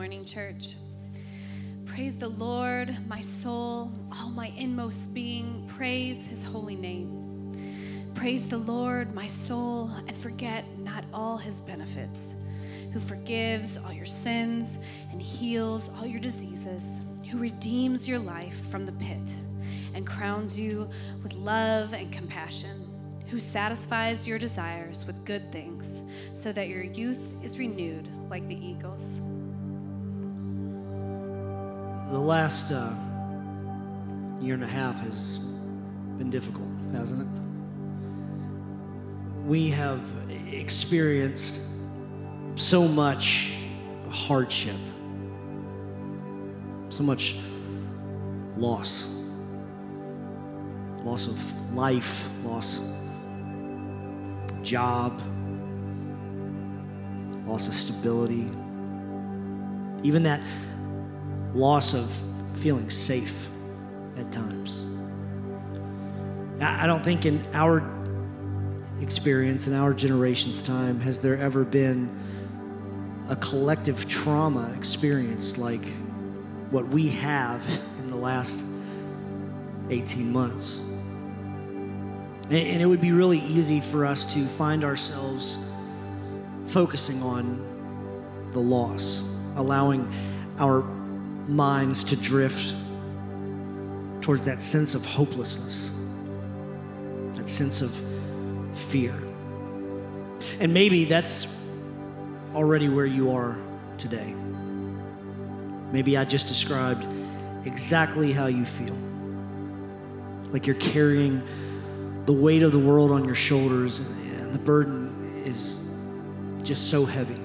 morning, church. Praise the Lord, my soul, all my inmost being, praise his holy name. Praise the Lord, my soul, and forget not all his benefits, who forgives all your sins and heals all your diseases, who redeems your life from the pit and crowns you with love and compassion, who satisfies your desires with good things, so that your youth is renewed like the eagles the last uh, year and a half has been difficult, hasn't it? We have experienced so much hardship, so much loss loss of life, loss of job, loss of stability. Even that loss of feeling safe at times. I don't think in our experience, in our generation's time, has there ever been a collective trauma experience like what we have in the last 18 months. And it would be really easy for us to find ourselves focusing on the loss, allowing our minds to drift towards that sense of hopelessness, that sense of fear. And maybe that's already where you are today. Maybe I just described exactly how you feel. Like you're carrying the weight of the world on your shoulders, and the burden is just so heavy.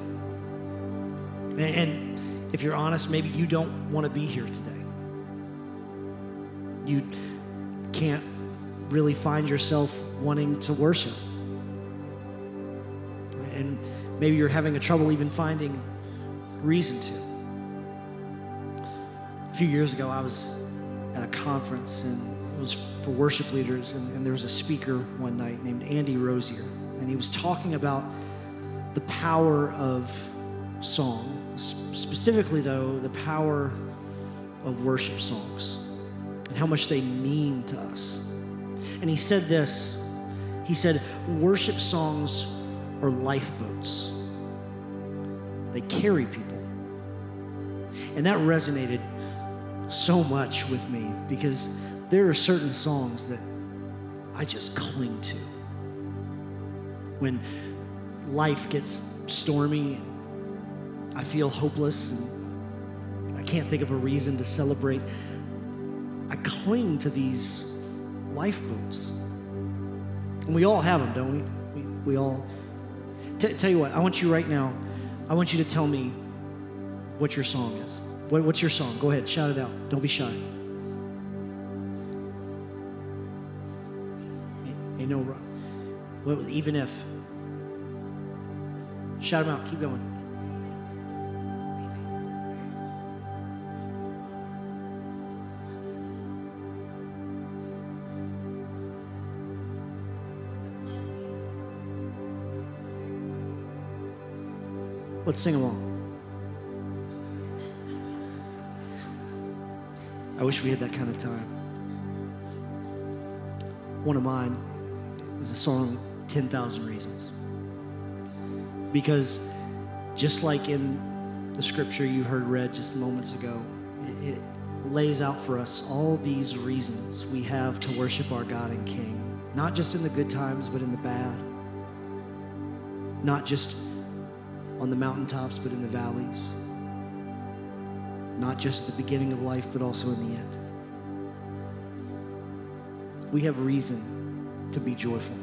And if you're honest, maybe you don't want to be here today. You can't really find yourself wanting to worship. And maybe you're having a trouble even finding reason to. A few years ago, I was at a conference and it was for worship leaders, and, and there was a speaker one night named Andy Rosier, and he was talking about the power of song Specifically, though, the power of worship songs and how much they mean to us. And he said this He said, Worship songs are lifeboats, they carry people. And that resonated so much with me because there are certain songs that I just cling to. When life gets stormy and I feel hopeless and I can't think of a reason to celebrate. I cling to these lifeboats. And we all have them, don't we? We, we all. T- tell you what, I want you right now, I want you to tell me what your song is. What, what's your song? Go ahead, shout it out. Don't be shy. Ain't no even if. Shout them out. Keep going. Let's sing along. I wish we had that kind of time. One of mine is the song 10,000 Reasons. Because just like in the scripture you heard read just moments ago, it, it lays out for us all these reasons we have to worship our God and King, not just in the good times, but in the bad. Not just on the mountaintops, but in the valleys. Not just at the beginning of life, but also in the end. We have reason to be joyful.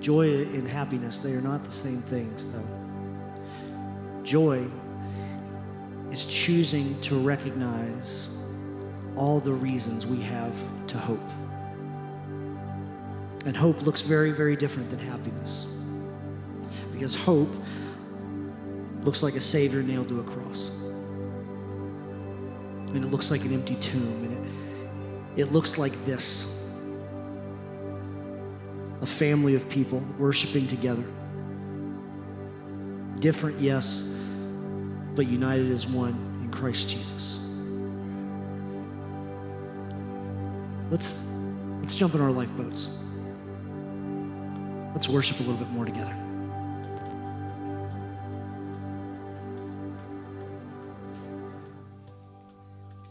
Joy and happiness, they are not the same things, though. Joy is choosing to recognize all the reasons we have to hope. And hope looks very, very different than happiness because hope looks like a Savior nailed to a cross. And it looks like an empty tomb. And it, it looks like this a family of people worshiping together. Different, yes, but united as one in Christ Jesus. Let's, let's jump in our lifeboats. Let's worship a little bit more together.